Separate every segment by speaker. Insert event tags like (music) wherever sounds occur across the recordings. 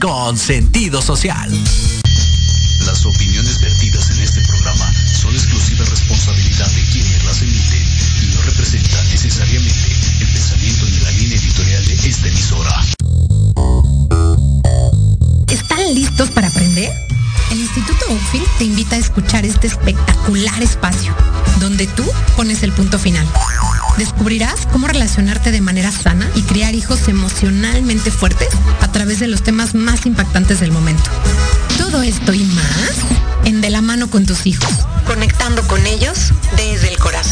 Speaker 1: con sentido social.
Speaker 2: Las opiniones vertidas en este programa son exclusiva responsabilidad de quienes las emiten y no representan necesariamente el pensamiento ni la línea editorial de esta emisora.
Speaker 3: ¿Están listos para aprender? El Instituto UFIL te invita a escuchar este espectacular espacio, donde tú pones el punto final. Descubrirás cómo relacionarte de manera sana y criar hijos emocionalmente fuertes través de los temas más impactantes del momento. Todo esto y más en De la mano con tus hijos, conectando con ellos desde el corazón.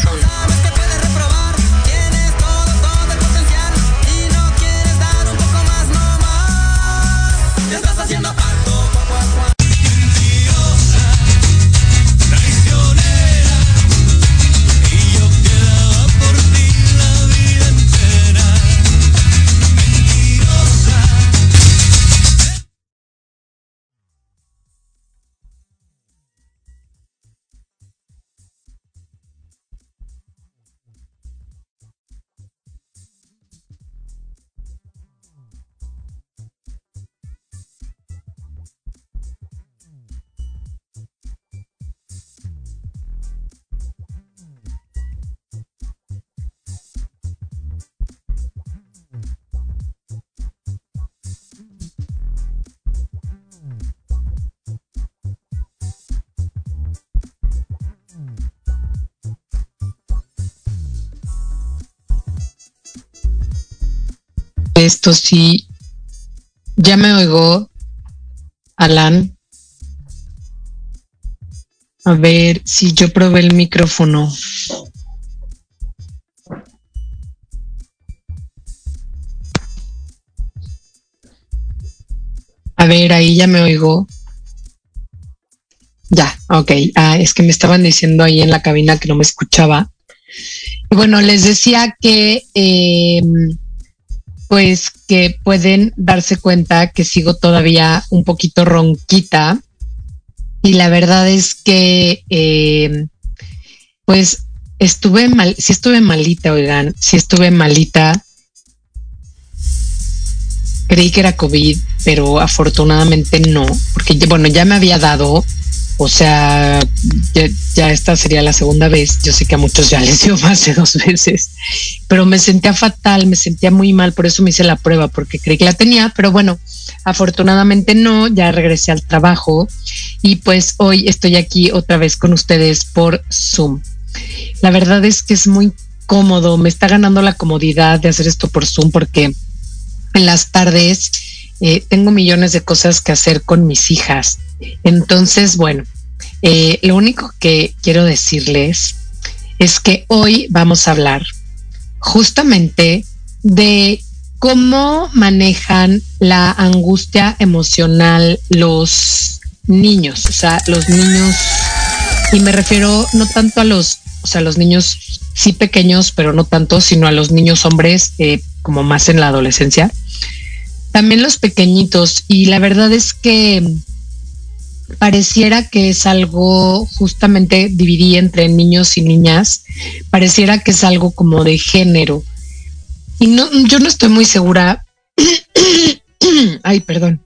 Speaker 4: Esto sí. Ya me oigo, Alan. A ver si yo probé el micrófono. A ver, ahí ya me oigo. Ya, ok. Ah, es que me estaban diciendo ahí en la cabina que no me escuchaba. Bueno, les decía que em, pues que pueden darse cuenta que sigo todavía un poquito ronquita. Y la verdad es que em, pues estuve mal, sí estuve malita, oigan, sí estuve malita creí que era COVID, pero afortunadamente no, porque bueno, ya me había dado, o sea, ya, esta sería la segunda vez, yo sé que a muchos ya les dio (laughs) más de dos veces, pero me sentía fatal, me sentía muy mal, por eso me hice la prueba, porque creí que la tenía, pero bueno, afortunadamente no, ya regresé al trabajo y pues hoy estoy aquí otra vez con ustedes por Zoom. La verdad es que es muy cómodo, me está ganando la comodidad de hacer esto por Zoom porque en las tardes eh, tengo millones de cosas que hacer con mis hijas. Entonces, bueno, eh, lo único que quiero decirles es que hoy vamos a hablar justamente de cómo manejan la angustia emocional los niños, o sea, los niños, y me refiero no tanto a los, o sea, los niños sí pequeños, pero no tanto, sino a los niños hombres, eh, como más en la adolescencia, también los pequeñitos. Y la verdad es que pareciera que es algo, justamente dividí entre niños y niñas, pareciera que es algo como de género. Y no, yo no estoy muy segura. (coughs) Ay, perdón.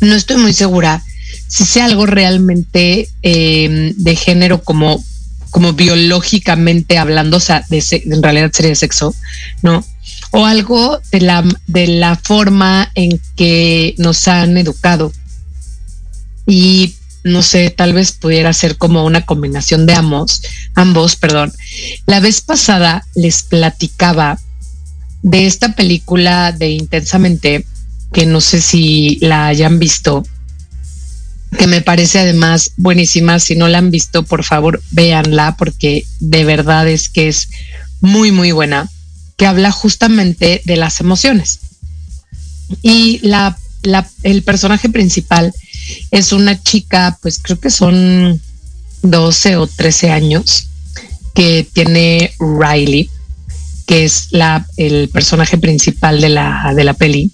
Speaker 4: No estoy muy segura si sea algo realmente eh, de género como, como biológicamente hablando, o sea, de, en realidad sería de sexo, ¿no? o algo de la, de la forma en que nos han educado. Y no sé, tal vez pudiera ser como una combinación de ambos, ambos, perdón. La vez pasada les platicaba de esta película de Intensamente, que no sé si la hayan visto, que me parece además buenísima. Si no la han visto, por favor, véanla, porque de verdad es que es muy, muy buena que habla justamente de las emociones. Y la, el personaje principal es una chica, pues creo que son 12 o 13 años, que tiene Riley, que es la, el personaje principal de la, de la peli.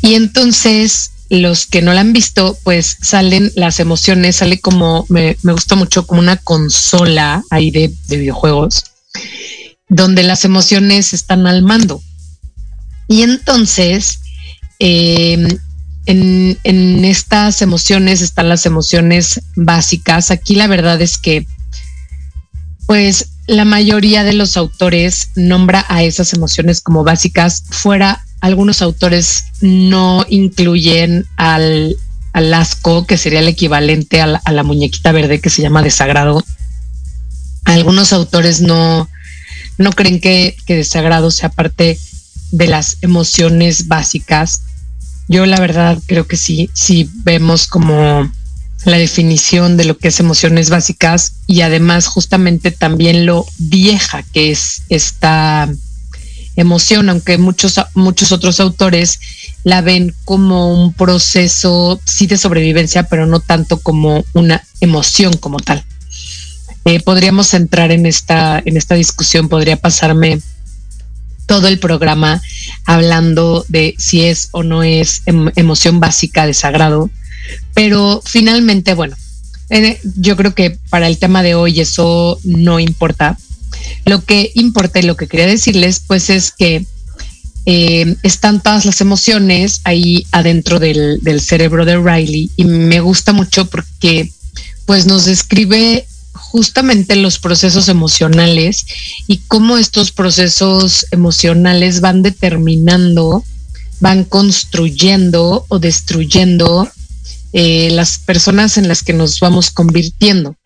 Speaker 4: Y entonces los que no la han visto, pues salen las emociones, sale como, me, me gusta mucho como una consola ahí de, de videojuegos donde las emociones están al mando. Y entonces, em, en, estas emociones están las emociones básicas. Aquí la verdad es que, pues, la mayoría de los autores nombra a esas emociones como básicas. Fuera, algunos autores no incluyen al, asco, que sería el equivalente a la, a la muñequita verde que se llama desagrado. Algunos autores no, no creen que, desagrado sea parte de las emociones básicas. Yo la verdad creo que sí, sí vemos como la definición de lo que es emociones básicas y además justamente también lo vieja que es esta emoción, aunque muchos, muchos otros autores la ven como un proceso sí de sobrevivencia, pero no tanto como una emoción como tal. Eh, podríamos entrar en esta, en esta discusión, podría pasarme todo el programa hablando de si es o no es em, emoción básica de sagrado, pero finalmente, bueno, eh, yo creo que para el tema de hoy eso no importa. Lo que importa y lo que quería decirles, pues es que eh, están todas las emociones ahí adentro del, del cerebro de Riley y me gusta mucho porque pues nos describe justamente los procesos emocionales y cómo estos procesos emocionales van determinando, van construyendo o destruyendo eh, las personas en las que nos vamos convirtiendo.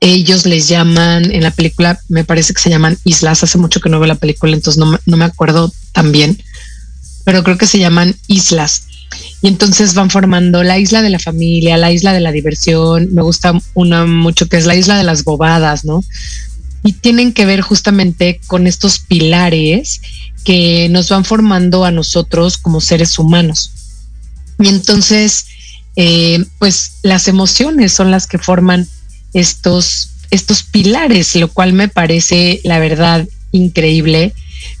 Speaker 4: Ellos les llaman, en la película me parece que se llaman islas, hace mucho que no veo la película, entonces no, no me acuerdo tan bien, pero creo que se llaman islas. Y entonces van formando la isla de la familia, la isla de la diversión. Me gusta una mucho que es la isla de las bobadas, ¿no? Y tienen que ver justamente con estos pilares que nos van formando a nosotros como seres humanos. Y entonces, eh, pues las emociones son las que forman estos, estos pilares, lo cual me parece, la verdad, increíble,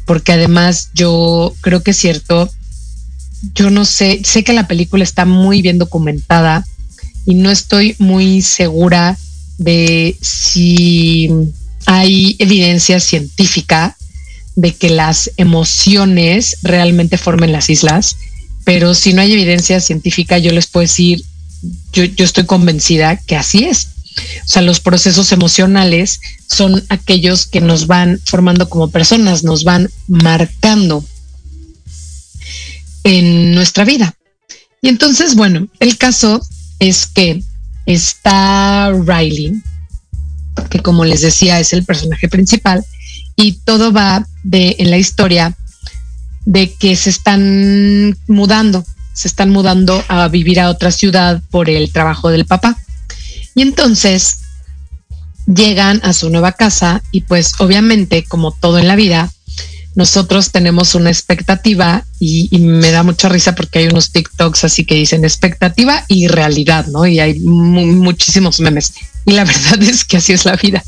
Speaker 4: porque además yo creo que es cierto, yo no sé, sé que la película está muy bien documentada y no estoy muy segura de si hay evidencia científica de que las emociones realmente formen las islas, pero si no hay evidencia científica, yo les puedo decir, yo, estoy convencida que así es. O sea, los procesos emocionales son aquellos que nos van formando como personas, nos van marcando en nuestra vida. Y entonces, bueno, el caso es que está Riley, que como les decía es el personaje principal, y todo va de en la historia de que se están mudando, se están mudando a vivir a otra ciudad por el trabajo del papá. Y entonces llegan a su nueva casa y pues obviamente como todo en la vida, nosotros tenemos una expectativa y, me da mucha risa porque hay unos TikToks así que dicen expectativa y realidad, ¿no? Y hay muchísimos memes. Y la (laughs) verdad es que así es la vida.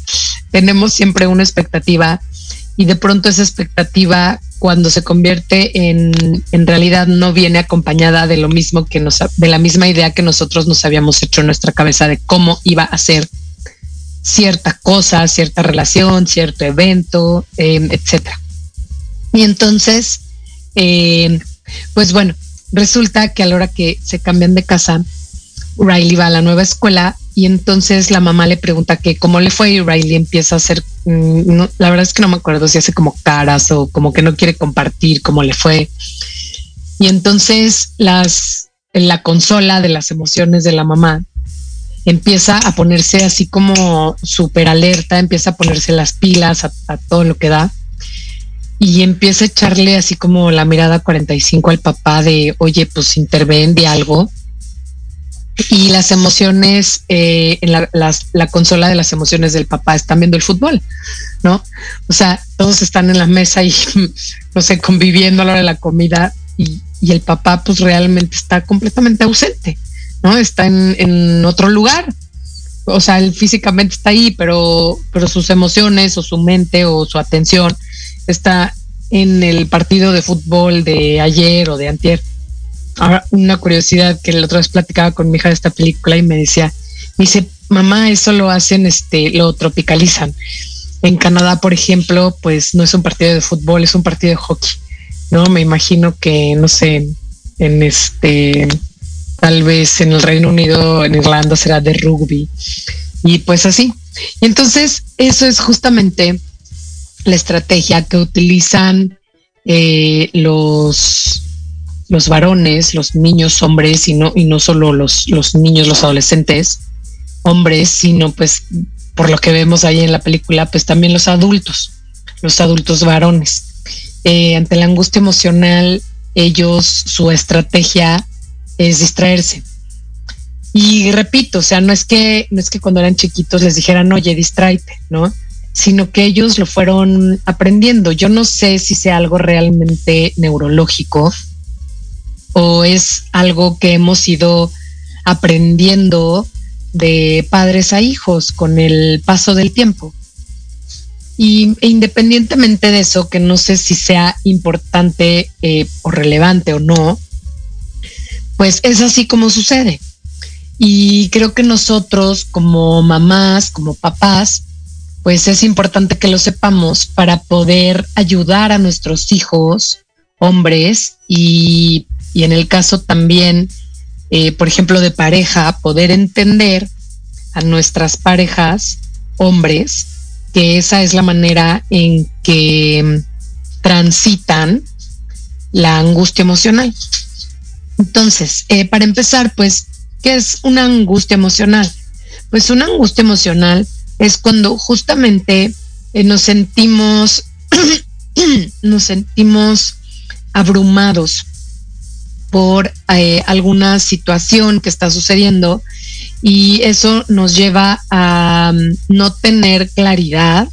Speaker 4: Tenemos siempre una expectativa y de pronto esa expectativa cuando se convierte en, en realidad no viene acompañada de lo mismo que nos, de la misma idea que nosotros nos habíamos hecho en nuestra cabeza de cómo iba a ser cierta cosa, cierta relación, cierto evento, eh, etcétera. Y entonces, eh, pues bueno, resulta que a la hora que se cambian de casa, Riley va a la nueva escuela y entonces la mamá le pregunta que cómo le fue y Riley empieza a hacer, mm, la verdad es que no me acuerdo si hace como caras o como que no quiere compartir cómo le fue. Y entonces las, la consola de las emociones de la mamá empieza a ponerse así como súper alerta, empieza a ponerse las pilas a, todo lo que da y empieza a echarle así como la mirada 45 al papá de, oye, pues interven de algo y las emociones eh, en la, la, consola de las emociones del papá están viendo el fútbol, ¿no? O sea, todos están en la mesa y, (laughs) no sé, conviviendo a la hora de la comida y, y el papá pues realmente está completamente ausente, ¿no? Está en, en, otro lugar. O sea, él físicamente está ahí, pero, pero sus emociones o su mente o su atención está en el partido de fútbol de ayer o de antier. Ahora, una curiosidad que la otra vez platicaba con mi hija de esta película y me decía, dice, mamá, eso lo hacen, este, lo tropicalizan. En Canadá, por ejemplo, pues no es un partido de fútbol, es un partido de hockey. No, me imagino que, no sé, en este, tal vez en el Reino Unido, en Irlanda será de rugby. Y pues así. Y entonces, eso es justamente la estrategia que utilizan eh, los los varones, los niños, hombres, y no, y no solo los, los niños, los adolescentes, hombres, sino pues por lo que vemos ahí en la película, pues también los adultos, los adultos varones. Eh, ante la angustia emocional, ellos, su estrategia es distraerse. Y repito, o sea, no es que, no es que cuando eran chiquitos les dijeran, oye, distráete, ¿no? Sino que ellos lo fueron aprendiendo. Yo no sé si sea algo realmente neurológico, o es algo que hemos ido aprendiendo de padres a hijos con el paso del tiempo. Y e independientemente de eso, que no sé si sea importante eh, o relevante o no, pues es así como sucede. Y creo que nosotros como mamás, como papás, pues es importante que lo sepamos para poder ayudar a nuestros hijos, hombres, y y en el caso también, eh, por ejemplo, de pareja, poder entender a nuestras parejas, hombres, que esa es la manera en que mm, transitan la angustia emocional. Entonces, eh, para empezar, pues, ¿qué es una angustia emocional? Pues una angustia emocional es cuando justamente eh, nos sentimos, (clears throat) nos sentimos abrumados por eh, alguna situación que está sucediendo y eso nos lleva a mm, no tener claridad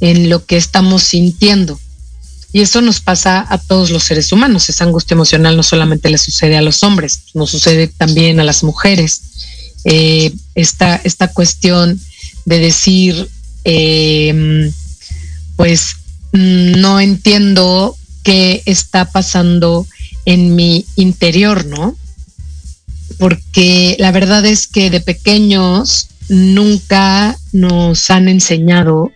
Speaker 4: en lo que estamos sintiendo. Y eso nos pasa a todos los seres humanos. Esa angustia emocional no solamente le sucede a los hombres, nos sucede también a las mujeres. Eh, esta, esta cuestión de decir, eh, pues mm, no entiendo qué está pasando en mi interior, ¿no? Porque la verdad es que de pequeños nunca nos han enseñado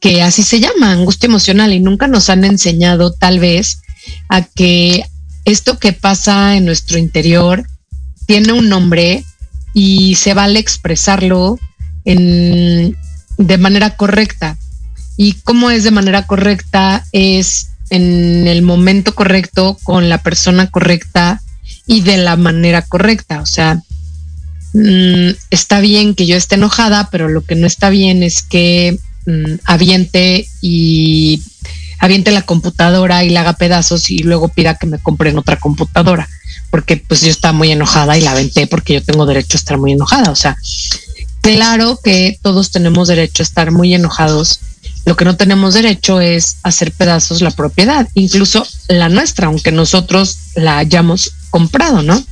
Speaker 4: que así se llama, angustia emocional, y nunca nos han enseñado tal vez a que esto que pasa en nuestro interior tiene un nombre y se vale expresarlo en, de manera correcta. Y cómo es de manera correcta es en el momento correcto, con la persona correcta y de la manera correcta. O sea, mm, está bien que yo esté enojada, pero lo que no está bien es que mm, aviente y aviente la computadora y la haga pedazos y luego pida que me compren otra computadora, porque pues yo estaba muy enojada y la aventé porque yo tengo derecho a estar muy enojada. O sea, claro que todos tenemos derecho a estar muy enojados lo que no tenemos derecho es hacer pedazos la propiedad, incluso la nuestra, aunque nosotros la hayamos comprado, ¿no?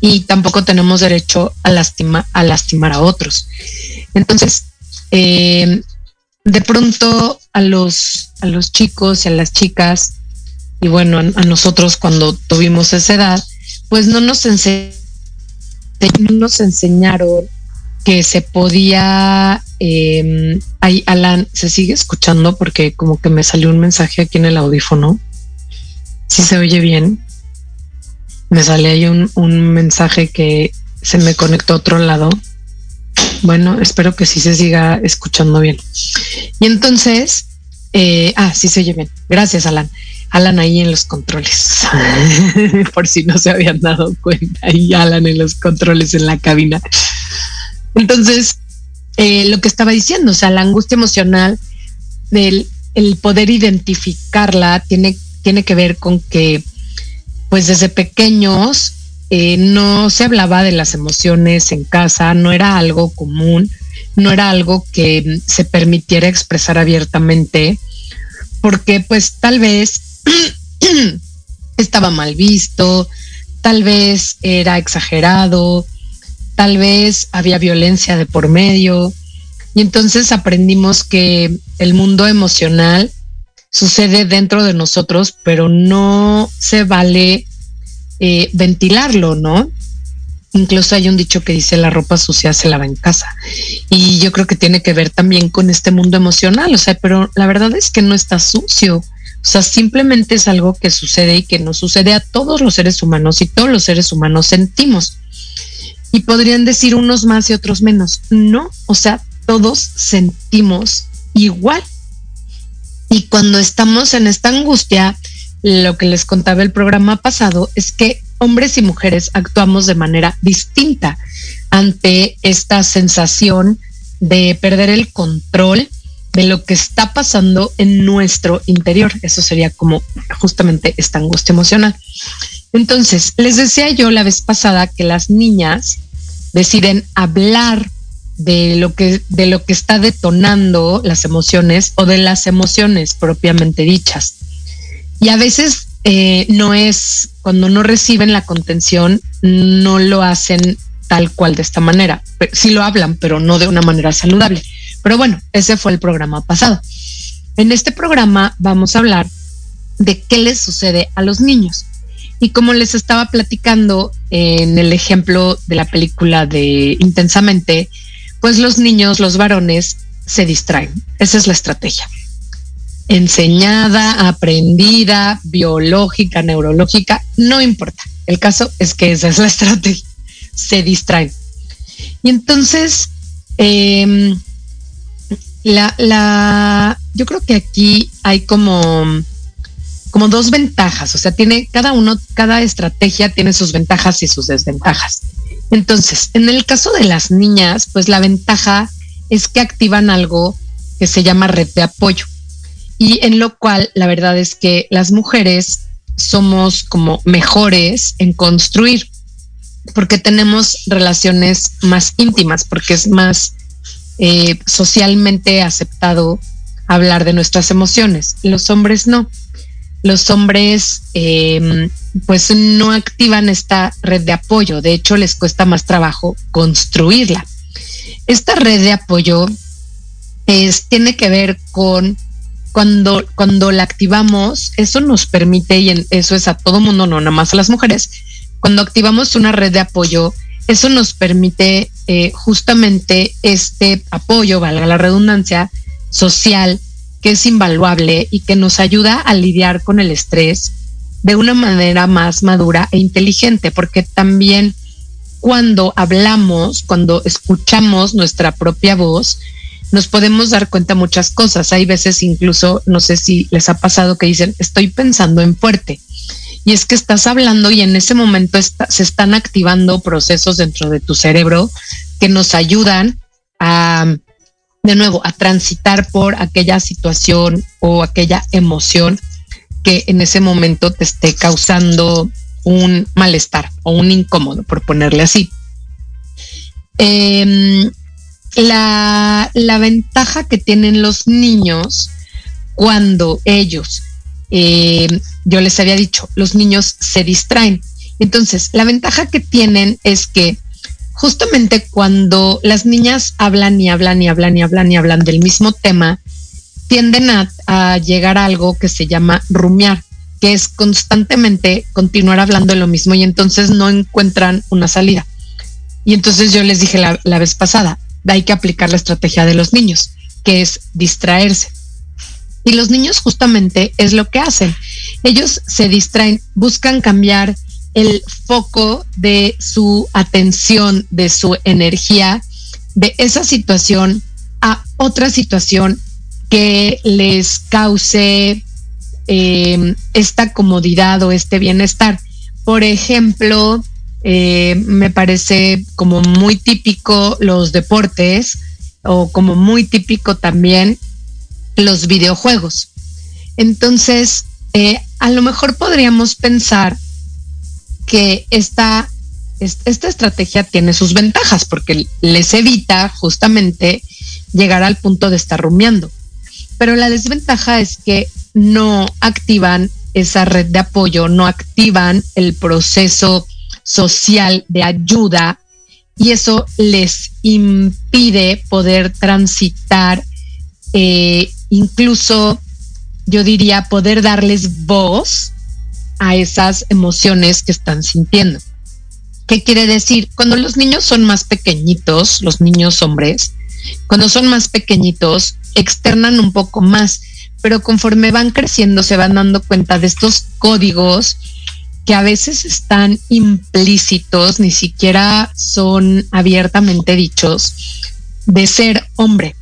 Speaker 4: Y tampoco tenemos derecho a, lastima, a lastimar a otros. Entonces, eh, de pronto a los, a los chicos y a las chicas, y bueno, a, nosotros cuando tuvimos esa edad, pues no nos, no nos enseñaron que se podía, eh, ahí Alan, ¿se sigue escuchando? Porque como que me salió un mensaje aquí en el audífono. Si se oye bien. Me sale ahí un, un mensaje que se me conectó a otro lado. Bueno, espero que sí se siga escuchando bien. Y entonces, eh, ah, sí se oye bien. Gracias, Alan. Alan ahí en los controles, (laughs) por si no se habían dado cuenta, ahí Alan en los controles en la cabina. Entonces, eh, lo que estaba diciendo, o sea, la angustia emocional del el poder identificarla tiene, tiene que ver con que, pues desde pequeños eh, no se hablaba de las emociones en casa, no era algo común, no era algo que se permitiera expresar abiertamente, porque pues tal vez (clears throat) estaba mal visto, tal vez era exagerado, tal vez había violencia de por medio. Y entonces aprendimos que el mundo emocional sucede dentro de nosotros, pero no se vale eh, ventilarlo, ¿no? Incluso hay un dicho que dice la ropa sucia se lava en casa. Y yo creo que tiene que ver también con este mundo emocional, o sea, pero la verdad es que no está sucio. O sea, simplemente es algo que sucede y que nos sucede a todos los seres humanos y todos los seres humanos sentimos y podrían decir unos más y otros menos. No, o sea, todos sentimos igual. Y cuando estamos en esta angustia, lo que les contaba el programa pasado es que hombres y mujeres actuamos de manera distinta ante esta sensación de perder el control de lo que está pasando en nuestro interior. Eso sería como justamente esta angustia emocional. Entonces, les decía yo la vez pasada que las niñas deciden hablar de lo que de lo que está detonando las emociones o de las emociones propiamente dichas. Y a veces eh, no es cuando no reciben la contención, no lo hacen tal cual de esta manera. Sí lo hablan, pero no de una manera saludable. Pero bueno, ese fue el programa pasado. En este programa vamos a hablar de qué les sucede a los niños. Y como les estaba platicando en el ejemplo de la película de Intensamente, pues los niños, los varones, se distraen. Esa es la estrategia. Enseñada, aprendida, biológica, neurológica, no importa. El caso es que esa es la (laughs) estrategia. Se distraen. Y entonces, em, la, la, yo creo que aquí hay como como dos ventajas, o sea, tiene cada uno, cada estrategia tiene sus ventajas y sus desventajas. Entonces, en el caso de las niñas, pues la ventaja es que activan algo que se llama red de apoyo. y en lo cual la verdad es que las mujeres somos como mejores en construir porque tenemos relaciones más íntimas, porque es más eh, socialmente aceptado hablar de nuestras emociones. Los hombres no. Los hombres em, pues no activan esta red de apoyo. De hecho, les cuesta más trabajo construirla. Esta red de apoyo es, tiene que ver con cuando, cuando la activamos, eso nos permite, y eso es a todo mundo, no nada más a las mujeres, cuando activamos una red de apoyo, eso nos permite eh, justamente este apoyo, valga la redundancia, social, que es invaluable y que nos ayuda a lidiar con el estrés de una manera más madura e inteligente, porque también cuando hablamos, cuando escuchamos nuestra propia voz, nos podemos dar cuenta muchas cosas. Hay veces incluso, no sé si les ha pasado que dicen, estoy pensando en fuerte. Y es que estás hablando y en ese momento se están activando procesos dentro de tu cerebro que nos ayudan a, de nuevo, a transitar por aquella situación o aquella emoción que en ese momento te esté causando un malestar o un incómodo, por ponerle así. Em, la, la, ventaja que tienen los niños cuando ellos, em, yo les había dicho, los niños se distraen. Entonces, la ventaja que tienen es que justamente cuando las niñas hablan y hablan y hablan y hablan y hablan del mismo tema, tienden a, llegar a algo que se llama rumiar que es constantemente continuar hablando de lo mismo y entonces no encuentran una salida. Y entonces yo les dije la, vez pasada, hay que aplicar la estrategia de los niños, que es distraerse. Y los niños justamente es lo que hacen. Ellos se distraen, buscan cambiar el foco de su atención, de su energía, de esa situación a otra situación que les cause eh, esta comodidad o este bienestar. Por ejemplo, eh, me parece como muy típico los deportes o como muy típico también los videojuegos. Entonces, eh, a lo mejor podríamos pensar que esta, esta estrategia tiene sus ventajas porque les evita justamente llegar al punto de estar rumiando. Pero la desventaja es que no activan esa red de apoyo, no activan el proceso social de ayuda y eso les impide poder transitar, eh, incluso yo diría poder darles voz a esas emociones que están sintiendo. ¿Qué quiere decir? Cuando los niños son más pequeñitos, los niños hombres, cuando son más pequeñitos, externan un poco más pero conforme van creciendo se van dando cuenta de estos códigos que a veces están implícitos, ni siquiera son abiertamente dichos, de ser hombre,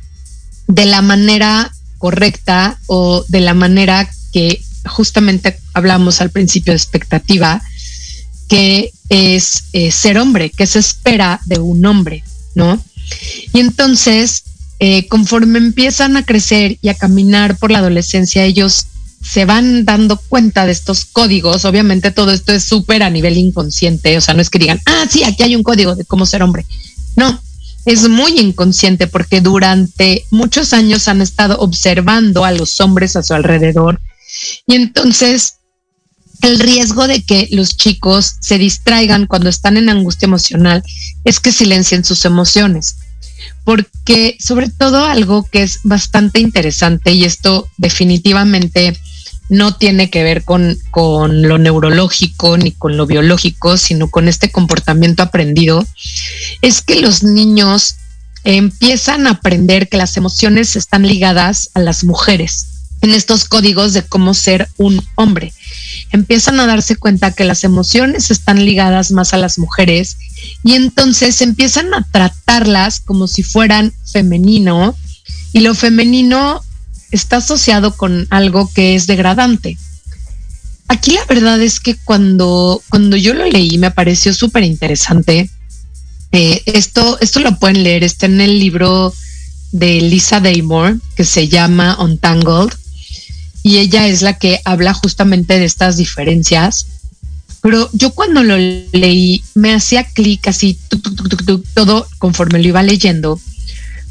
Speaker 4: de la manera correcta o de la manera que justamente hablamos al principio de expectativa, que es eh, ser hombre, que se espera de un hombre, ¿no? Y entonces eh, conforme empiezan a crecer y a caminar por la adolescencia, ellos se van dando cuenta de estos códigos. Obviamente todo esto es súper a nivel inconsciente, o sea, no es que digan, ah, sí, aquí hay un código de cómo ser hombre. No, es muy inconsciente porque durante muchos años han estado observando a los hombres a su alrededor y entonces el riesgo de que los chicos se distraigan cuando están en angustia emocional es que silencien sus emociones. Porque sobre todo algo que es bastante interesante y esto definitivamente no tiene que ver con, con, lo neurológico ni con lo biológico, sino con este comportamiento aprendido, es que los niños empiezan a aprender que las emociones están ligadas a las mujeres en estos códigos de cómo ser un hombre. Empiezan a darse cuenta que las emociones están ligadas más a las mujeres y entonces empiezan a tratarlas como si fueran femenino y lo femenino está asociado con algo que es degradante. Aquí la verdad es que cuando, cuando yo lo leí me pareció súper interesante. Eh, esto, esto lo pueden leer, está en el libro de Lisa Daymore que se llama Untangled y ella es la que habla justamente de estas diferencias. Pero yo cuando lo leí me hacía clic así todo conforme lo iba leyendo,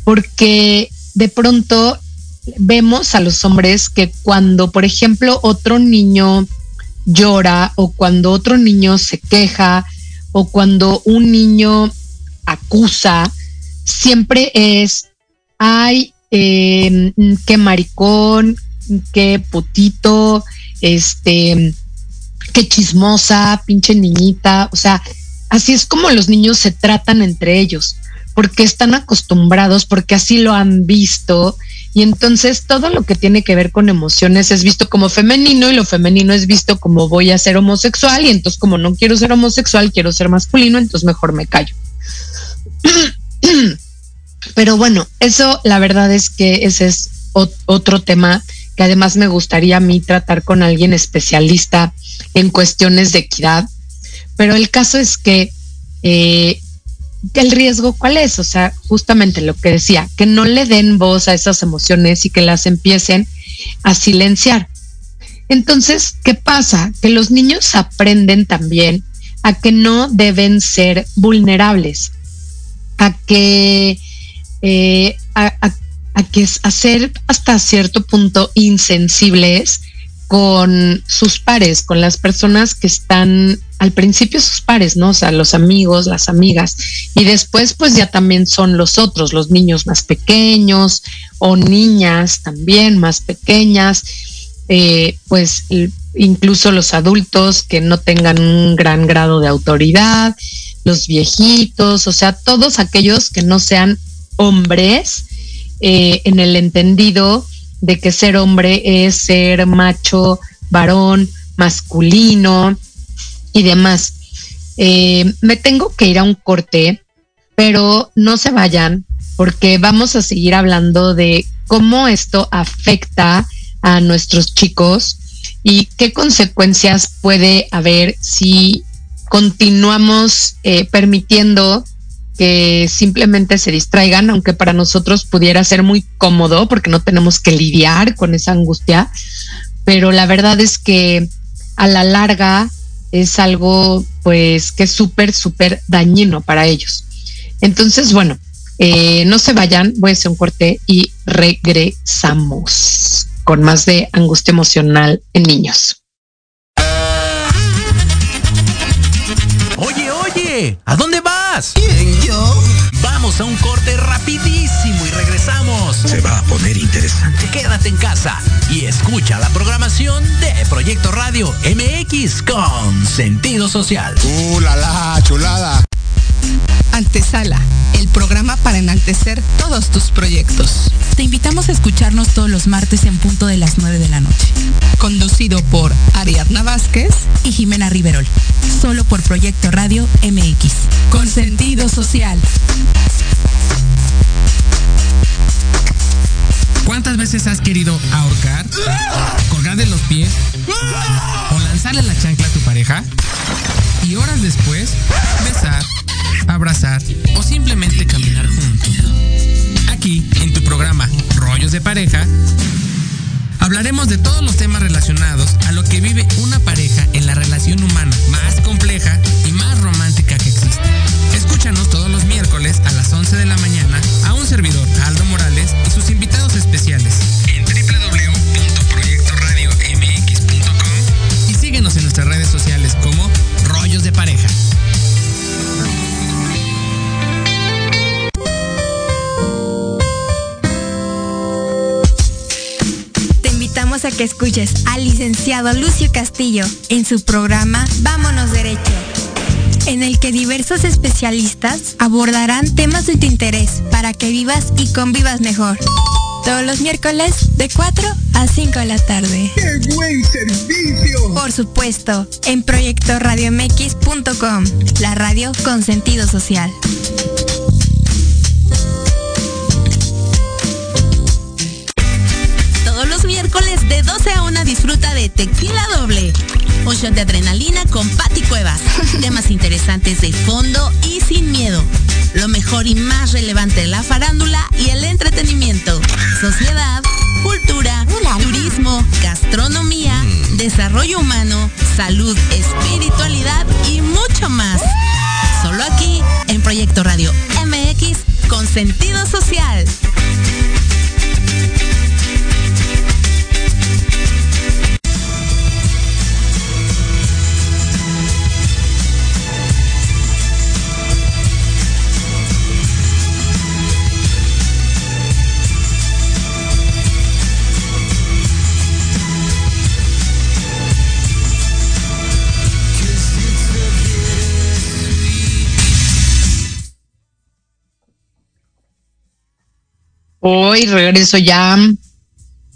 Speaker 4: porque de pronto vemos a los hombres que cuando, por ejemplo, otro niño llora o cuando otro niño se queja o cuando un niño acusa, siempre es, ay, eh, qué maricón, qué putito, este, qué chismosa, pinche niñita. O sea, así es como los niños se tratan entre ellos, porque están acostumbrados, porque así lo han visto. Y entonces todo lo que tiene que ver con emociones es visto como femenino y lo femenino es visto como voy a ser homosexual y entonces como no quiero ser homosexual, quiero ser masculino, entonces mejor me callo. (clears throat) Pero bueno, eso la verdad es que ese es otro tema que además me gustaría a mí tratar con alguien especialista en cuestiones de equidad. Pero el caso es que eh, el riesgo cuál es, o sea, justamente lo que decía, que no le den voz a esas emociones y que las empiecen a silenciar. Entonces, ¿qué pasa? Que los niños aprenden también a que no deben ser vulnerables, a que eh, a, que a ser hasta cierto punto insensibles con sus pares, con las personas que están al principio sus pares, ¿no? O sea, los amigos, las amigas. Y después, pues ya también son los otros, los niños más pequeños o niñas también más pequeñas, eh, pues incluso los adultos que no tengan un gran grado de autoridad, los viejitos, o sea, todos aquellos que no sean hombres eh, en el entendido de que ser hombre es ser macho, varón, masculino y demás. Eh, me tengo que ir a un corte, pero no se vayan porque vamos a seguir hablando de cómo esto afecta a nuestros chicos y qué consecuencias puede haber si continuamos eh, permitiendo que simplemente se distraigan, aunque para nosotros pudiera ser muy cómodo porque no tenemos que lidiar con esa angustia, pero la verdad es que a la larga es algo pues que es súper, súper dañino para ellos. Entonces, bueno, eh, no se vayan, voy a hacer un corte y regresamos con más de angustia emocional en niños.
Speaker 2: Oye, oye, ¿a dónde vas?
Speaker 5: ¿Quién, yo?
Speaker 2: Vamos a un corte rapidísimo y regresamos.
Speaker 5: Se va a poner interesante.
Speaker 2: Quédate en casa y escucha la programación de Proyecto Radio MX con sentido social.
Speaker 5: ¡Uh, la, la chulada!
Speaker 6: Antesala, el programa para enaltecer todos tus proyectos.
Speaker 7: Te invitamos a escucharnos todos los martes en punto de las 9 de la noche.
Speaker 6: Conducido por Ariadna Vázquez
Speaker 7: y Jimena Riverol. Solo por Proyecto Radio MX.
Speaker 6: Con sentido social.
Speaker 8: ¿Cuántas veces has querido ahorcar, colgar de los pies o lanzarle la chancla a tu pareja? Y horas después, besar abrazar o simplemente caminar juntos. Aquí, De Pareja, hablaremos de todos los temas relacionados a lo que vive una pareja en la relación humana más compleja y más romántica que existe. Escúchanos todos los miércoles a las 11 de la mañana a un servidor, Aldo Morales, y sus invitados especiales en y síguenos en nuestras redes sociales como Rollos de Pareja.
Speaker 9: A que escuches al licenciado Lucio Castillo en su programa Vámonos Derecho, en el que diversos especialistas abordarán temas de tu interés para que vivas y convivas mejor. Todos los miércoles de 4 a 5 de la tarde.
Speaker 5: ¡Qué buen servicio!
Speaker 9: Por supuesto, en proyectoradiomx.com, la radio con sentido social.
Speaker 10: De Tequila Doble. Un shot de adrenalina con Patti Cuevas. Temas interesantes de fondo y sin miedo. Lo mejor y más relevante de la farándula y el entretenimiento. Sociedad, cultura, turismo turismo, gastronomía, mm. desarrollo humano, salud, espiritualidad y mucho más. Solo aquí en Proyecto Radio MX con sentido social.
Speaker 4: Hoy regreso ya.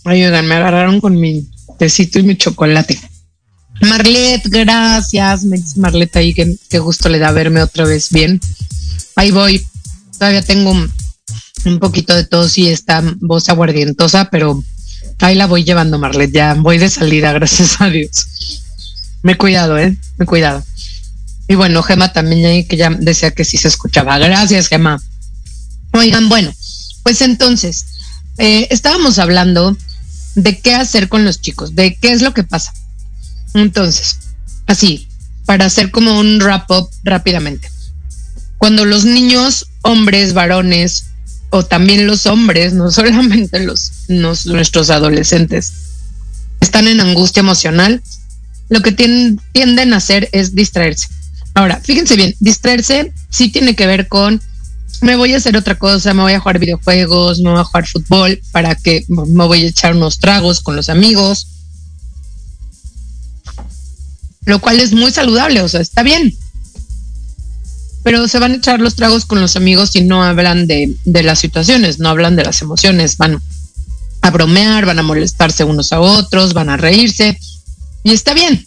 Speaker 4: Ay, oigan, me agarraron con mi tecito y mi chocolate. Marlet, gracias. Me dice Marlet ahí que qué gusto le da verme otra vez bien. Ahí voy. Todavía tengo un poquito de tos y esta voz aguardientosa, pero ahí la voy llevando, Marlet. Ya voy de salida, (laughs) gracias a Dios. Me he cuidado, ¿eh? Me he cuidado. Y bueno, Gema también ahí que ya decía que sí se escuchaba. Gracias, Gema. Oigan, bueno, pues entonces, eh, estábamos hablando de qué hacer con los chicos, de qué es lo que pasa. Entonces, así, para hacer como un wrap up rápidamente. Cuando los niños, hombres, varones, o también los hombres, no (laughs) solamente los, nuestros adolescentes, están en angustia emocional, lo que tienden a hacer es distraerse. Ahora, fíjense bien, distraerse sí tiene que ver con me voy a hacer otra cosa, me voy a jugar videojuegos, me voy a jugar fútbol, para que me voy a echar unos tragos con los amigos. Lo cual es muy saludable, o sea, está bien. Pero se van a echar los tragos con los amigos y no hablan de, de las situaciones, no hablan de las emociones, van a bromear, van a molestarse unos a otros, van a reírse. Y está bien.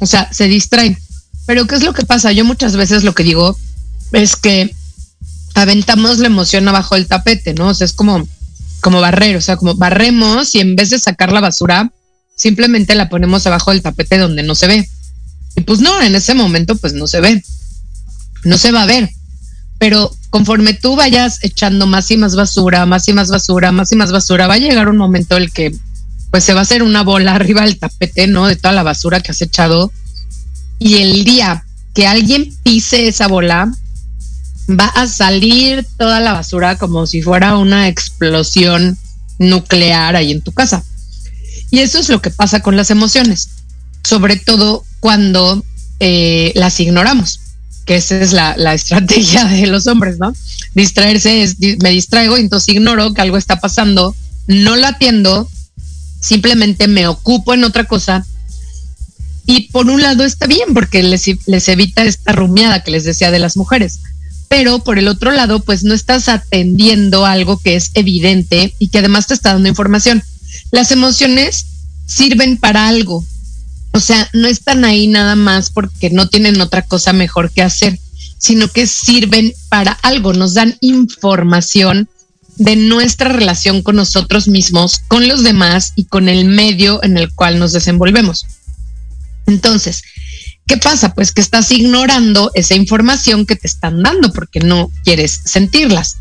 Speaker 4: O sea, se distraen. Pero ¿qué es lo que pasa? Yo muchas veces lo que digo es que aventamos la emoción abajo del tapete, ¿no? O sea, es como, como barrer, o sea, como barremos y en vez de sacar la basura, simplemente la ponemos abajo del tapete donde no se ve. Y pues no, en ese momento pues no se ve, no se va a ver. Pero conforme tú vayas echando más y más basura, más y más basura, más y más basura, va a llegar un momento en el que pues se va a hacer una bola (laughs) arriba del tapete, ¿no? De toda la basura que has echado. Y el día que alguien pise esa bola, va a salir toda la basura como si fuera una explosión nuclear ahí en tu casa. Y eso es lo que pasa con las emociones, sobre todo cuando eh, las ignoramos, que esa es la, la, (laughs) estrategia de los hombres, ¿no? Distraerse es, me distraigo, entonces ignoro que algo está pasando, no lo atiendo, simplemente me ocupo en otra cosa. Y por un lado está bien, porque les, les evita esta rumiada que les decía de las mujeres pero por el otro lado, pues no estás atendiendo algo que es evidente y que además te está dando información. Las emociones sirven para algo, o sea, no están ahí nada más porque no tienen otra cosa mejor que hacer, sino que sirven para algo, nos dan información de nuestra relación con nosotros mismos, con los demás y con el medio en el cual nos desenvolvemos. Entonces, ¿Qué pasa? Pues que estás ignorando esa información que te están dando porque no quieres sentirlas.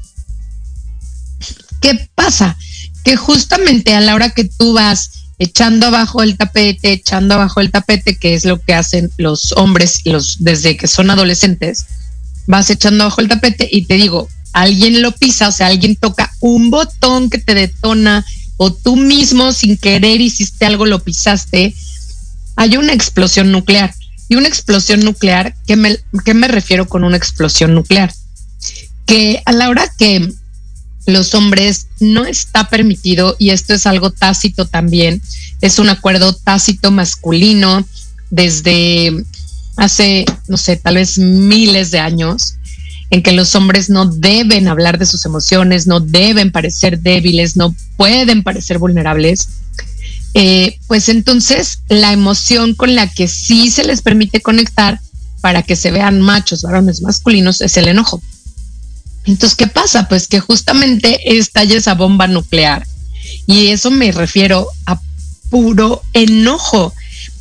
Speaker 4: ¿Qué pasa? Que justamente a la hora que tú vas echando abajo el tapete, echando abajo el tapete, que es lo que hacen los hombres desde que son adolescentes, vas echando abajo el tapete y te digo, alguien lo pisa, o sea, alguien toca un botón que te detona o tú mismo sin querer hiciste algo, lo pisaste, hay una explosión nuclear. Y una explosión nuclear, ¿qué me, ¿qué me refiero con una explosión nuclear? Que a la hora que los hombres no está permitido, y esto es algo tácito también, es un acuerdo tácito masculino desde hace, no sé, tal vez miles de años, en que los hombres no deben hablar de sus emociones, no deben parecer débiles, no pueden parecer vulnerables. Eh, pues entonces la emoción con la que sí se les permite conectar para que se vean machos, varones masculinos, es el enojo. Entonces, ¿qué pasa? Pues que justamente estalla esa bomba nuclear. Y eso me refiero a puro enojo,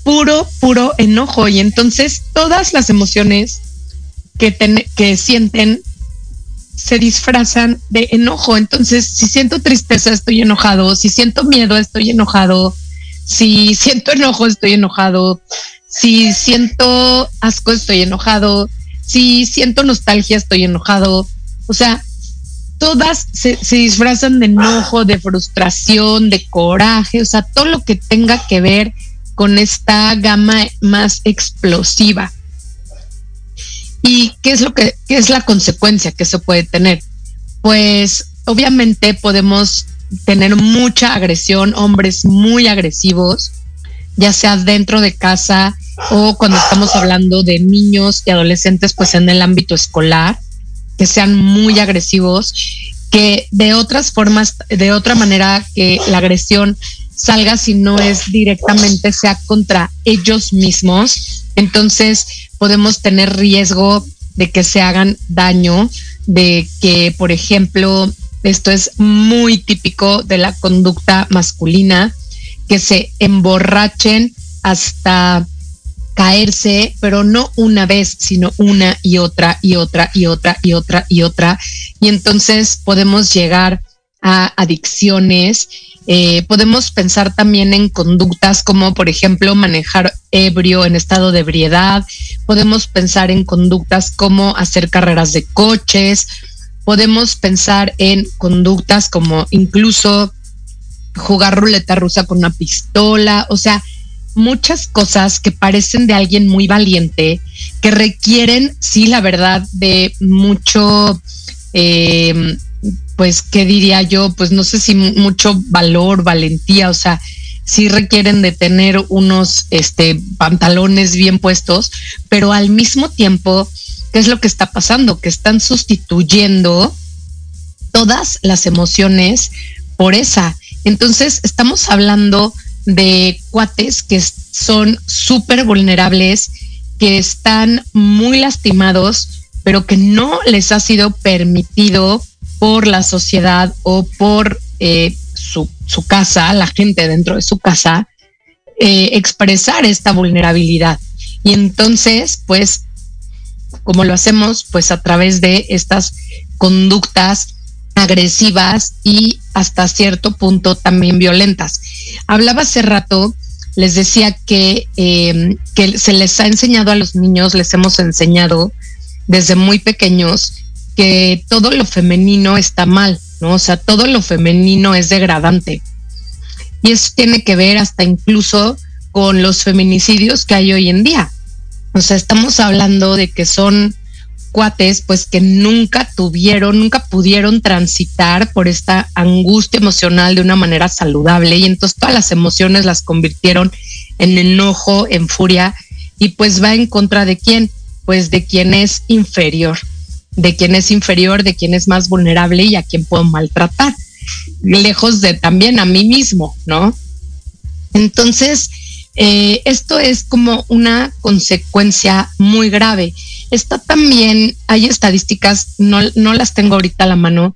Speaker 4: puro, puro enojo. Y entonces todas las emociones que, que sienten se disfrazan de enojo. Entonces, si siento tristeza, estoy enojado. Si siento miedo, estoy enojado Si siento enojo, estoy enojado. Si siento asco, estoy enojado. Si siento nostalgia, estoy enojado. O sea, todas se, se, disfrazan de enojo, de frustración, de coraje, o sea, todo lo que tenga que ver con esta gama más explosiva. ¿Y qué es lo que qué es la consecuencia que se puede tener? Pues obviamente podemos tener mucha agresión, hombres muy agresivos, ya sea dentro de casa o cuando estamos hablando de niños y adolescentes, pues en el ámbito escolar, que sean muy agresivos, que de otras formas, de otra manera, que la agresión salga si no es directamente sea contra ellos mismos. Entonces podemos tener riesgo de que se hagan daño, de que, por ejemplo, esto es muy típico de la conducta masculina, que se emborrachen hasta caerse, pero no una vez, sino una y otra y otra y otra y otra y otra. Y entonces podemos llegar a adicciones. Eh, podemos pensar también en conductas como, por ejemplo, manejar ebrio en estado de ebriedad. Podemos pensar en conductas como hacer carreras de coches, podemos pensar en conductas como incluso jugar ruleta rusa con una pistola, o sea, muchas cosas que parecen de alguien muy valiente, que requieren, sí, la verdad, de mucho, eh, pues, ¿qué diría yo? Pues no sé si mucho valor, valentía, o sea, sí requieren de tener unos este, pantalones bien puestos, pero al mismo tiempo ¿Qué es lo que está pasando? Que están sustituyendo todas las emociones por esa. Entonces, estamos hablando de cuates que son súper vulnerables, que están muy lastimados, pero que no les ha sido permitido por la sociedad o por eh, su, casa, la gente dentro de su casa, eh, expresar esta vulnerabilidad. Y entonces, pues como lo hacemos pues a través de estas conductas agresivas y hasta cierto punto también violentas. Hablaba hace rato, les decía que, eh, que se les ha enseñado a los niños, les hemos enseñado desde muy pequeños que todo lo femenino está mal, ¿no? O sea, todo lo femenino es degradante. Y eso tiene que ver hasta incluso con los feminicidios que hay hoy en día. O sea, estamos hablando de que son cuates pues que nunca tuvieron, nunca pudieron transitar por esta angustia emocional de una manera saludable y entonces todas las emociones las convirtieron en enojo, en furia y pues va en contra de quién, pues de quien es inferior, de quien es inferior, de quien es más vulnerable y a quien puedo maltratar, lejos de también a mí mismo, ¿no? Entonces, eh, esto es como una consecuencia muy grave. Está también, hay estadísticas, no, no las tengo ahorita a la mano,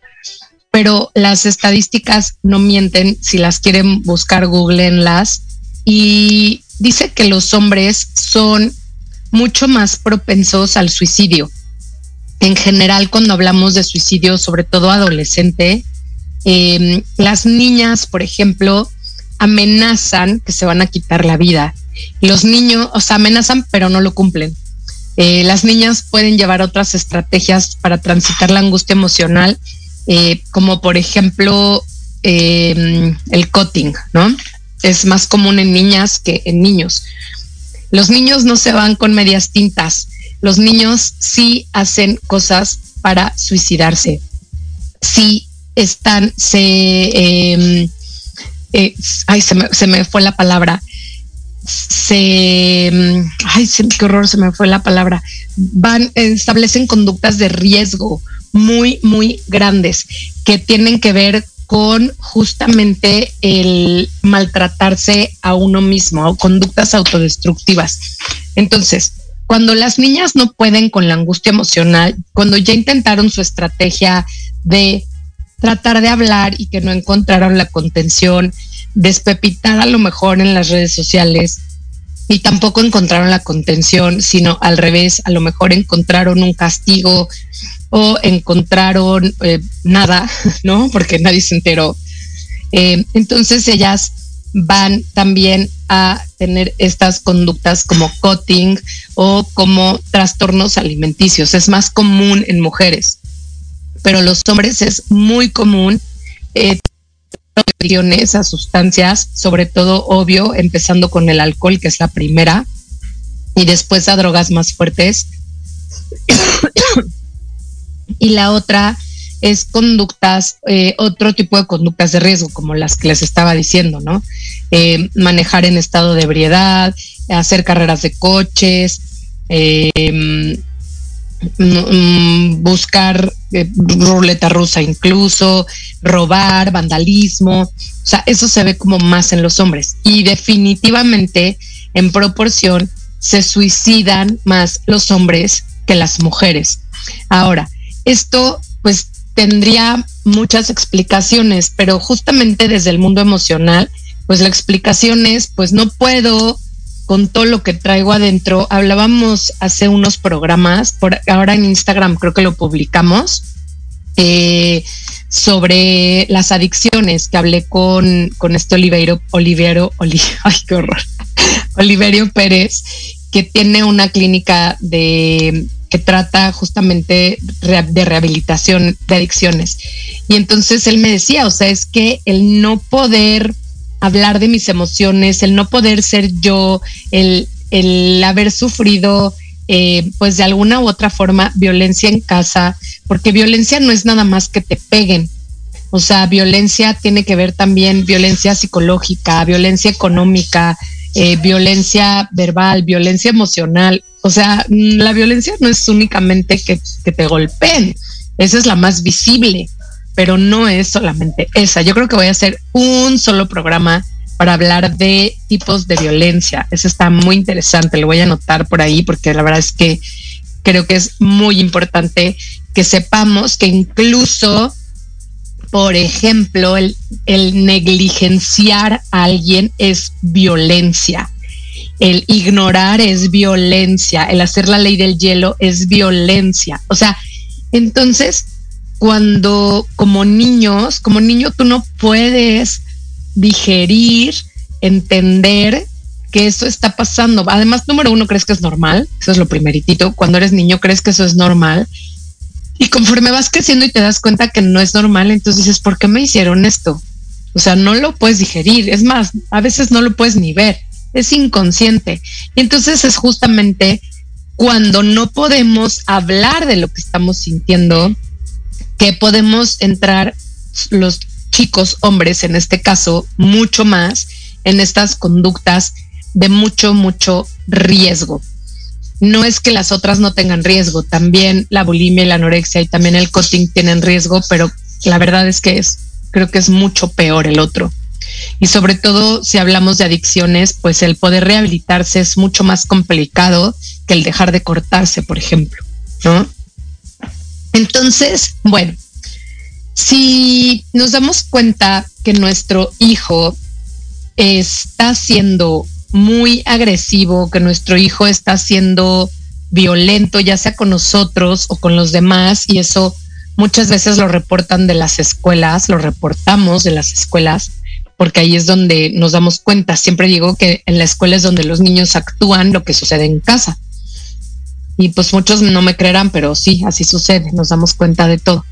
Speaker 4: pero las estadísticas no mienten, si las quieren buscar, googleenlas. Y dice que los hombres son mucho más propensos al suicidio. En general, cuando hablamos de suicidio, sobre todo adolescente, eh, las niñas, por ejemplo, amenazan que se van a quitar la vida. Los niños, o sea, amenazan, pero no lo cumplen. Eh, las niñas pueden llevar otras estrategias para transitar la angustia emocional, eh, como por ejemplo em, el cutting, ¿no? Es más común en niñas que en niños. Los niños no se van con medias tintas. Los niños sí hacen cosas para suicidarse. Sí están, se em, eh, ay, se me, se me, fue la palabra, se, mm, ay, qué horror, se me fue la palabra, van, establecen conductas de riesgo muy, muy grandes que tienen que ver con justamente el maltratarse a uno mismo, conductas autodestructivas. Entonces, cuando las niñas no pueden con la angustia emocional, cuando ya intentaron su estrategia de tratar de hablar y que no encontraron la contención, despepitar a lo mejor en las redes sociales y tampoco encontraron la contención, sino al revés, a lo mejor encontraron un castigo o encontraron eh, nada, (laughs) ¿no? Porque nadie se enteró. Eh, entonces ellas van también a tener estas conductas como cutting o como trastornos alimenticios. Es más común en mujeres, pero los hombres es muy común eh, a sustancias, sobre todo obvio, empezando con el alcohol, que es la primera, y después a drogas más fuertes. (coughs) y la otra es conductas, eh, otro tipo de conductas de riesgo, como las que les estaba diciendo, ¿no? Eh, manejar en estado de ebriedad, hacer carreras de coches, eh, mm, buscar ruleta rusa incluso, robar, vandalismo, o sea, eso se ve como más en los hombres y definitivamente en proporción se suicidan más los hombres que las mujeres. Ahora, esto pues tendría muchas explicaciones, pero justamente desde el mundo emocional, pues la explicación es, pues no puedo con todo lo que traigo adentro. Hablábamos hace unos programas, por ahora en Instagram creo que lo publicamos, eh, sobre las adicciones, que hablé con, con este Oliveiro, Olivero, (laughs) ay, qué horror, Oliverio Pérez, que tiene una clínica de que trata justamente de rehabilitación de adicciones. Y entonces él me decía, o sea, es que el no poder hablar de mis emociones, el no poder ser yo, el, el haber sufrido, eh, pues de alguna u otra forma, violencia en casa, porque violencia no es nada más que te peguen. O sea, violencia tiene que ver también violencia psicológica, violencia económica, eh, violencia verbal, violencia emocional. O sea, la violencia no es únicamente que, que te golpeen, esa es la más visible, pero no es solamente esa. Yo creo que voy a hacer un solo programa para hablar de tipos de violencia. Eso está muy interesante, lo voy a anotar por ahí porque la verdad es que creo que es muy importante que sepamos que incluso por ejemplo, el, negligenciar a alguien es violencia. El ignorar es violencia. El hacer la ley del hielo es violencia. O sea, entonces, cuando como niños, como niño tú no puedes digerir, entender que eso está pasando. Además, número uno, crees que es normal. Eso es lo primeritito. Cuando eres niño, crees que eso es normal. Y conforme vas creciendo y te das cuenta que no es normal, entonces dices, ¿por qué me hicieron esto? O sea, no lo puedes digerir. Es más, a veces no lo puedes ni ver. Es inconsciente. Y entonces es justamente cuando no podemos hablar de lo que estamos sintiendo, que podemos entrar los chicos, hombres en este caso, mucho más en estas conductas de mucho, mucho riesgo no es que las otras no tengan riesgo, también la bulimia y la anorexia y también el cutting tienen riesgo, pero la verdad es que es, creo que es mucho peor el otro. Y sobre todo si hablamos de adicciones, pues el poder rehabilitarse es mucho más complicado que el dejar de cortarse, por ejemplo, ¿no? Entonces, bueno, si nos damos cuenta que nuestro hijo está siendo muy agresivo, que nuestro hijo está siendo violento, ya sea con nosotros o con los demás, y eso muchas veces lo reportan de las escuelas, lo reportamos de las escuelas, porque ahí es donde nos damos cuenta. Siempre digo que en la escuela es donde los niños actúan lo que sucede en casa. Y pues muchos no me creerán, pero sí, así sucede, nos damos cuenta de todo.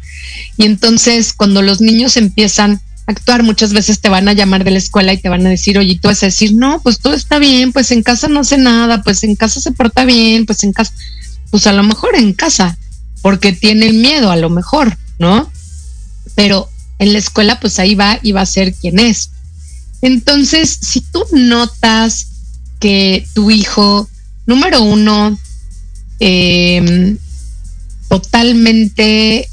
Speaker 4: Y entonces cuando los niños empiezan actuar. Muchas veces te van a llamar de la escuela y te van a decir, oye, tú vas a decir, no, pues todo está bien, pues en casa no sé nada, pues en casa se porta bien, pues en casa, pues a lo mejor en casa, porque tiene miedo, a lo mejor, ¿no? Pero en la escuela, pues ahí va y va a ser quien es. Entonces, si tú notas que tu hijo, número uno, eh, totalmente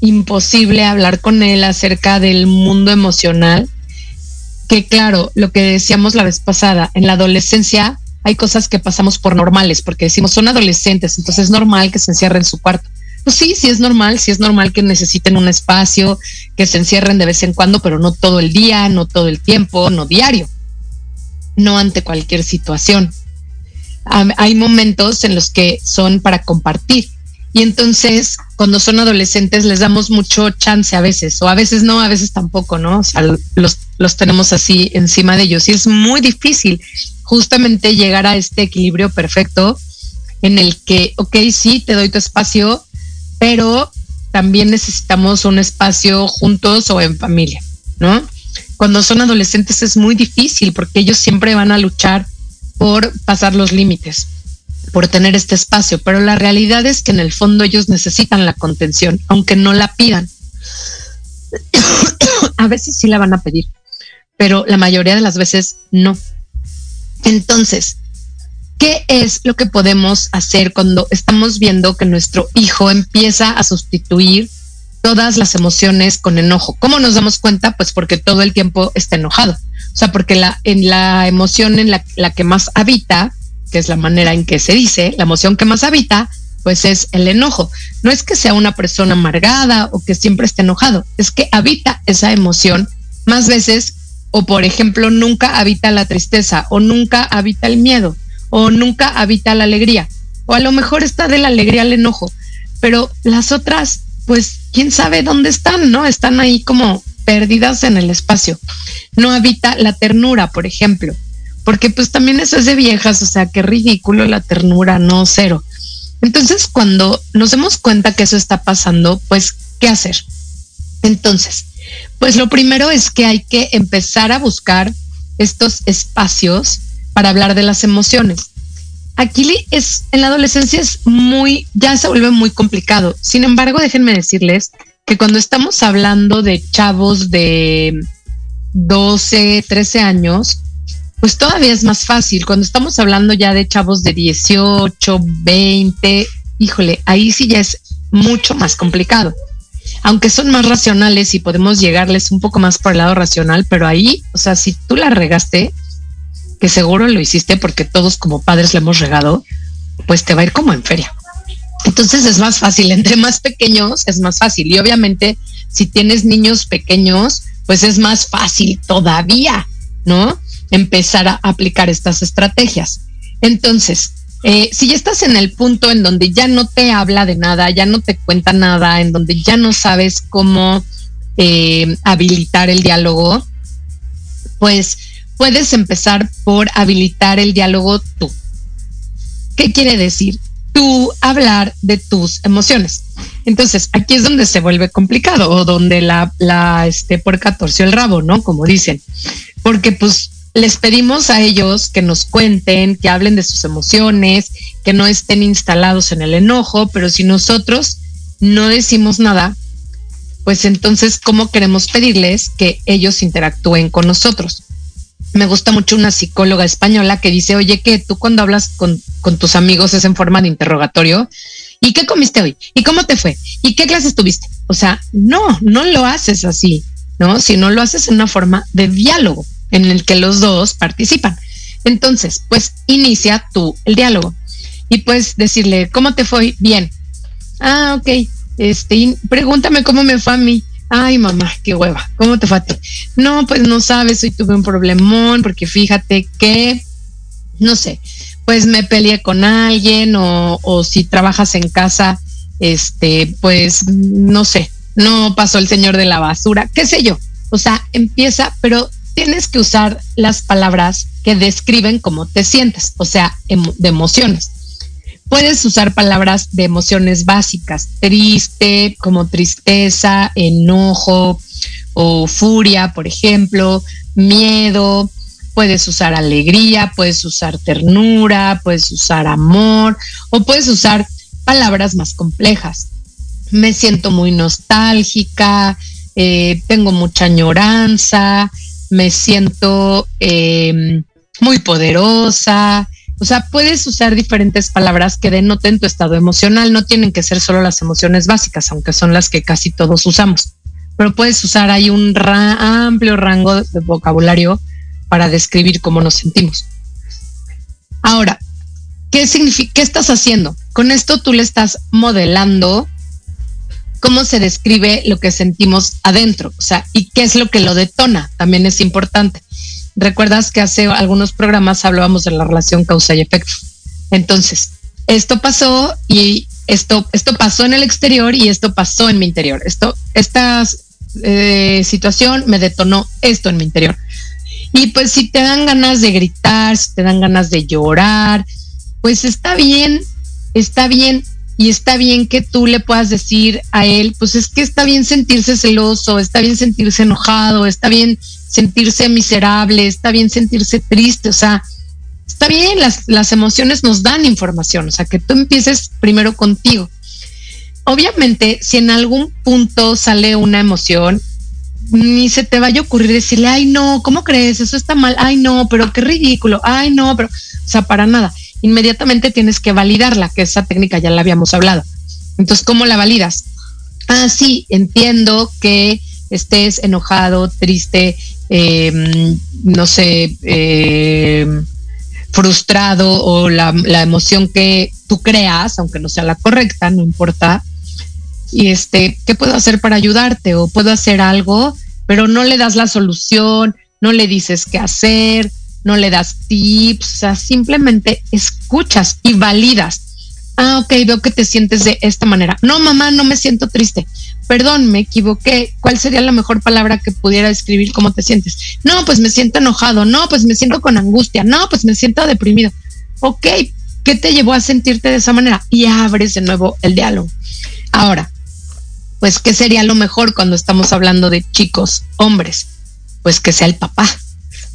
Speaker 4: imposible hablar con él acerca del mundo emocional, que claro, lo que decíamos la vez pasada, en la adolescencia hay cosas que pasamos por normales, porque decimos son adolescentes, entonces es normal que se encierren en su cuarto. Pues sí, sí es normal, sí es normal que necesiten un espacio, que se encierren de vez en cuando, pero no todo el día, no todo el tiempo, no diario, no ante cualquier situación. Hay momentos en los que son para compartir, y entonces, cuando son adolescentes, les damos mucho chance a veces, o a veces no, a veces tampoco, ¿no? O sea, los los tenemos así encima de ellos y es muy difícil justamente llegar a este equilibrio perfecto en el que, ok, sí, te doy tu espacio, pero también necesitamos un espacio juntos o en familia, ¿no? Cuando son adolescentes es muy difícil porque ellos siempre van a luchar por pasar los límites, por tener este espacio, pero la realidad es que en el fondo ellos necesitan la contención, aunque no la pidan. (coughs) a veces sí la van a pedir, pero la mayoría de las veces no. Entonces, ¿qué es lo que podemos hacer cuando estamos viendo que nuestro hijo empieza a sustituir todas las emociones con enojo? ¿Cómo nos damos cuenta? Pues porque todo el tiempo está enojado. O sea, porque la, en la emoción en la, la que más habita, que es la manera en que se dice, la emoción que más habita, pues es el enojo. No es que sea una persona amargada o que siempre esté enojado, es que habita esa emoción más veces o por ejemplo nunca habita la tristeza o nunca habita el miedo o nunca habita la alegría o a lo mejor está de la alegría al enojo, pero las otras pues quién sabe dónde están, ¿no? Están ahí como perdidas en el espacio. No habita la ternura, por ejemplo, porque pues también eso es de viejas, o sea, qué ridículo la ternura, no cero. Entonces, cuando nos demos cuenta que eso está pasando, pues, ¿qué hacer? Entonces, pues lo primero es que hay que empezar a buscar estos espacios para hablar de las emociones. Aquí es en la adolescencia es muy ya se vuelve muy complicado. Sin embargo, déjenme decirles que cuando estamos hablando de chavos de 12, 13 años, pues todavía es más fácil. Cuando estamos hablando ya de chavos de 18, 20, híjole, ahí sí ya es mucho más complicado. Aunque son más racionales y podemos llegarles un poco más por el lado racional, pero ahí, o sea, si tú la regaste, que seguro lo hiciste porque todos como padres le hemos regado, pues te va a ir como en feria. Entonces es más fácil, entre más pequeños es más fácil. Y obviamente si tienes niños pequeños, pues es más fácil todavía, ¿no? empezar a aplicar estas estrategias. Entonces, eh, si ya estás en el punto en donde ya no te habla de nada, ya no te cuenta nada, en donde ya no sabes cómo eh, habilitar el diálogo, pues puedes empezar por habilitar el diálogo tú. ¿Qué quiere decir? Tú hablar de tus emociones. Entonces, aquí es donde se vuelve complicado o donde la, la este, puerca torció el rabo, ¿no? Como dicen. Porque pues les pedimos a ellos que nos cuenten, que hablen de sus emociones, que no estén instalados en el enojo, pero si nosotros no decimos nada, pues entonces, ¿cómo queremos pedirles que ellos interactúen con nosotros? Me gusta mucho una psicóloga española que dice, oye, que tú cuando hablas con, con tus amigos es en forma de interrogatorio. ¿Y qué comiste hoy? ¿Y cómo te fue? ¿Y qué clases tuviste? O sea, no, no lo haces así, ¿no? Sino lo haces en una forma de diálogo en el que los dos participan. Entonces, pues inicia tú el diálogo y pues decirle, ¿cómo te fue? Bien. Ah, ok. Este, pregúntame cómo me fue a mí. Ay, mamá, qué hueva. ¿Cómo te fue? No, pues no sabes, hoy tuve un problemón porque fíjate que, no sé, pues me peleé con alguien o, o si trabajas en casa, este, pues no sé, no pasó el señor de la basura, qué sé yo. O sea, empieza, pero tienes que usar las palabras que describen cómo te sientes, o sea, de emociones. Puedes usar palabras de emociones básicas, triste, como tristeza, enojo o furia, por ejemplo, miedo, puedes usar alegría, puedes usar ternura, puedes usar amor o puedes usar palabras más complejas. Me siento muy nostálgica, eh, tengo mucha añoranza, me siento eh, muy poderosa. O sea, puedes usar diferentes palabras que denoten tu estado emocional. No tienen que ser solo las emociones básicas, aunque son las que casi todos usamos. Pero puedes usar ahí un amplio rango de vocabulario para describir cómo nos sentimos. Ahora, ¿qué significa? ¿Qué estás haciendo? Con esto tú le estás modelando cómo se describe lo que sentimos adentro, o sea, y qué es lo que lo detona, también es importante. Recuerdas que hace algunos programas hablábamos de la relación causa y efecto. Entonces, esto pasó y esto, esto pasó en el exterior y esto pasó en mi interior. Esto, estas eh, situación me detonó esto en mi interior. Y pues si te dan ganas de gritar, si te dan ganas de llorar, pues está bien, está bien. Y está bien que tú le puedas decir a él, pues es que está bien sentirse celoso, está bien sentirse enojado, está bien sentirse miserable, está bien sentirse triste, o sea, está bien, las, las emociones nos dan información, o sea, que tú empieces primero contigo. Obviamente, si en algún punto sale una emoción, ni se te vaya a ocurrir decirle, ay, no, ¿cómo crees? Eso está mal, ay, no, pero qué ridículo, ay, no, pero, o sea, para nada. Inmediatamente tienes que validarla, que esa técnica ya la habíamos hablado. Entonces, ¿cómo la validas? Ah, sí, entiendo que estés enojado, triste, eh, no sé, eh, frustrado o la, la, emoción que tú creas, aunque no sea la correcta, no importa. Y este, ¿qué puedo hacer para ayudarte? O puedo hacer algo, pero no le das la solución, no le dices qué hacer, no le das tips, simplemente escuchas y validas. Ah, ok, veo que te sientes de esta manera. No, mamá, no me siento triste. Perdón, me equivoqué. ¿Cuál sería la mejor palabra que pudiera describir cómo te sientes? No, pues me siento enojado. No, pues me siento con angustia. No, pues me siento deprimido. Ok, ¿qué te llevó a sentirte de esa manera? Y abres de nuevo el diálogo. Ahora, pues, ¿qué sería lo mejor cuando estamos hablando de chicos, hombres? Pues que sea el papá,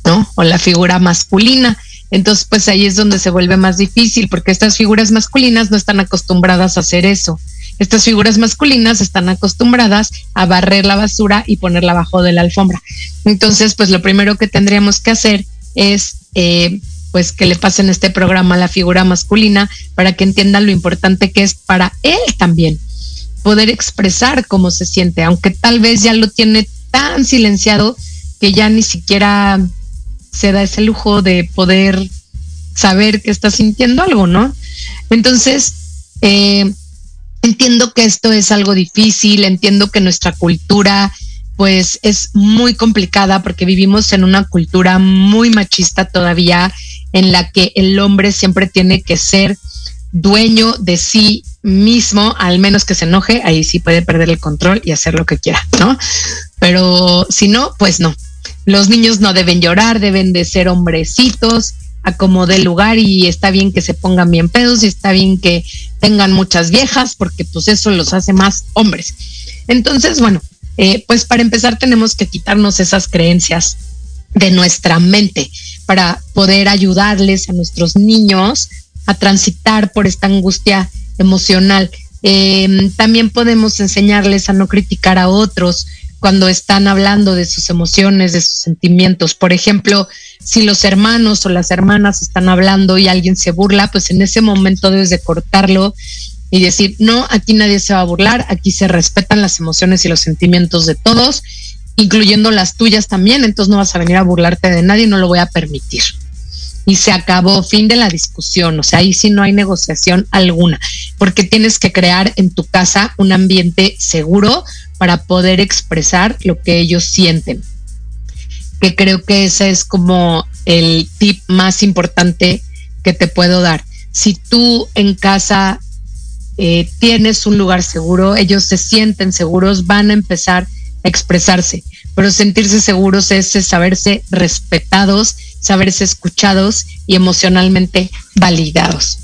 Speaker 4: ¿no? O la figura masculina. Entonces, pues ahí es donde se vuelve más difícil, porque estas figuras masculinas no están acostumbradas a hacer eso. Estas figuras masculinas están acostumbradas a barrer la basura y ponerla abajo de la alfombra. Entonces, pues lo primero que tendríamos que hacer es, eh, pues, que le pasen este programa a la figura masculina para que entiendan lo importante que es para él también poder expresar cómo se siente, aunque tal vez ya lo tiene tan silenciado que ya ni siquiera se da ese lujo de poder saber que está sintiendo algo, ¿no? Entonces, eh, entiendo que esto es algo difícil, entiendo que nuestra cultura pues es muy complicada porque vivimos en una cultura muy machista todavía en la que el hombre siempre tiene que ser dueño de sí mismo, al menos que se enoje, ahí sí puede perder el control y hacer lo que quiera, ¿no? Pero si no, pues no. Los niños no deben llorar, deben de ser hombrecitos, a como de lugar y está bien que se pongan bien pedos y está bien que tengan muchas viejas porque pues eso los hace más hombres. Entonces, bueno, eh, pues para empezar tenemos que quitarnos esas creencias de nuestra mente para poder ayudarles a nuestros niños a transitar por esta angustia emocional. Eh, también podemos enseñarles a no criticar a otros cuando están hablando de sus emociones, de sus sentimientos. Por ejemplo, si los hermanos o las hermanas están hablando y alguien se burla, pues en ese momento debes de cortarlo y decir, no, aquí nadie se va a burlar, aquí se respetan las emociones y los sentimientos de todos, incluyendo las tuyas también, entonces no vas a venir a burlarte de nadie, no lo voy a permitir y se acabó, fin de la discusión, o sea, ahí sí no hay negociación alguna, porque tienes que crear en tu casa un ambiente seguro para poder expresar lo que ellos sienten. Que creo que ese es como el tip más importante que te puedo dar. Si tú en casa eh, tienes un lugar seguro, ellos se sienten seguros, van a empezar a expresarse, pero sentirse seguros es saberse respetados saberse escuchados y emocionalmente validados.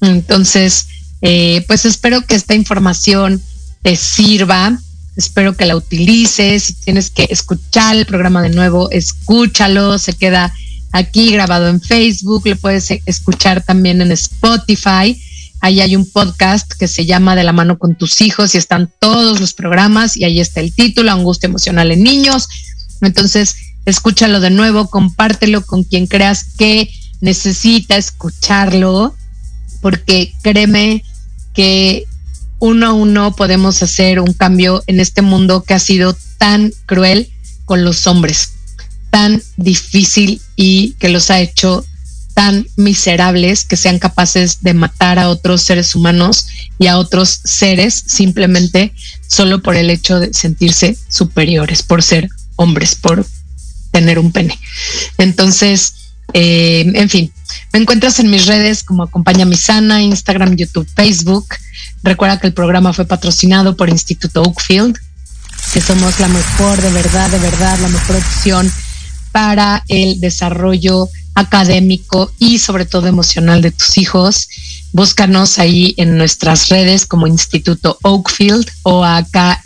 Speaker 4: Entonces, eh, pues espero que esta información te sirva, espero que la utilices, si tienes que escuchar el programa de nuevo, escúchalo, se queda aquí grabado en Facebook, lo puedes escuchar también en Spotify. Ahí hay un podcast que se llama De la mano con tus hijos y están todos los programas y ahí está el título, Angustia emocional en niños. Entonces, escúchalo de nuevo, compártelo con quien creas que necesita escucharlo, porque créeme que uno a uno podemos hacer un cambio en este mundo que ha sido tan cruel con los hombres, tan difícil y que los ha hecho tan miserables que sean capaces de matar a otros seres humanos y a otros seres simplemente solo por el hecho de sentirse superiores, por ser hombres, por tener un pene. Entonces, eh, en fin, me encuentras en mis redes como Acompaña Mi Sana, Instagram, YouTube, Facebook. Recuerda que el programa fue patrocinado por Instituto Oakfield. que somos la mejor, de verdad, de verdad, la mejor opción para el desarrollo académico y sobre todo emocional de tus hijos. Búscanos ahí en nuestras redes como Instituto Oakfield o A-K-F-I-E-L-D.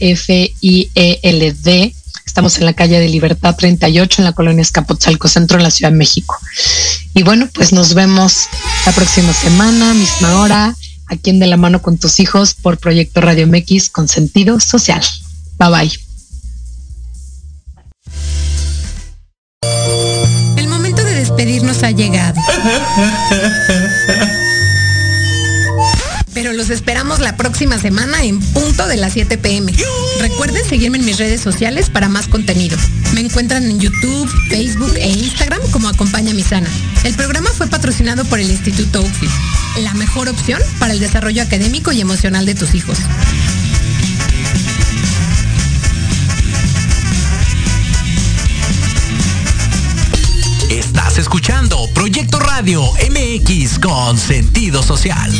Speaker 4: Estamos en la calle de Libertad 38 en la colonia Escapotzalco Centro en la Ciudad de México. Y bueno, pues nos vemos la próxima semana, misma hora, aquí en De la mano con tus hijos por Proyecto Radio MX con sentido social. Bye bye.
Speaker 7: El momento de despedirnos ha llegado. (laughs) Pero los esperamos la próxima semana en punto de las 7 pm. Recuerden seguirme en mis redes sociales para más contenido. Me encuentran en YouTube, Facebook e Instagram como Acompaña Mi Sana. El programa fue patrocinado por el Instituto Oakfield, la mejor opción para el desarrollo académico y emocional de tus hijos.
Speaker 2: Estás escuchando Proyecto Radio MX con sentido social.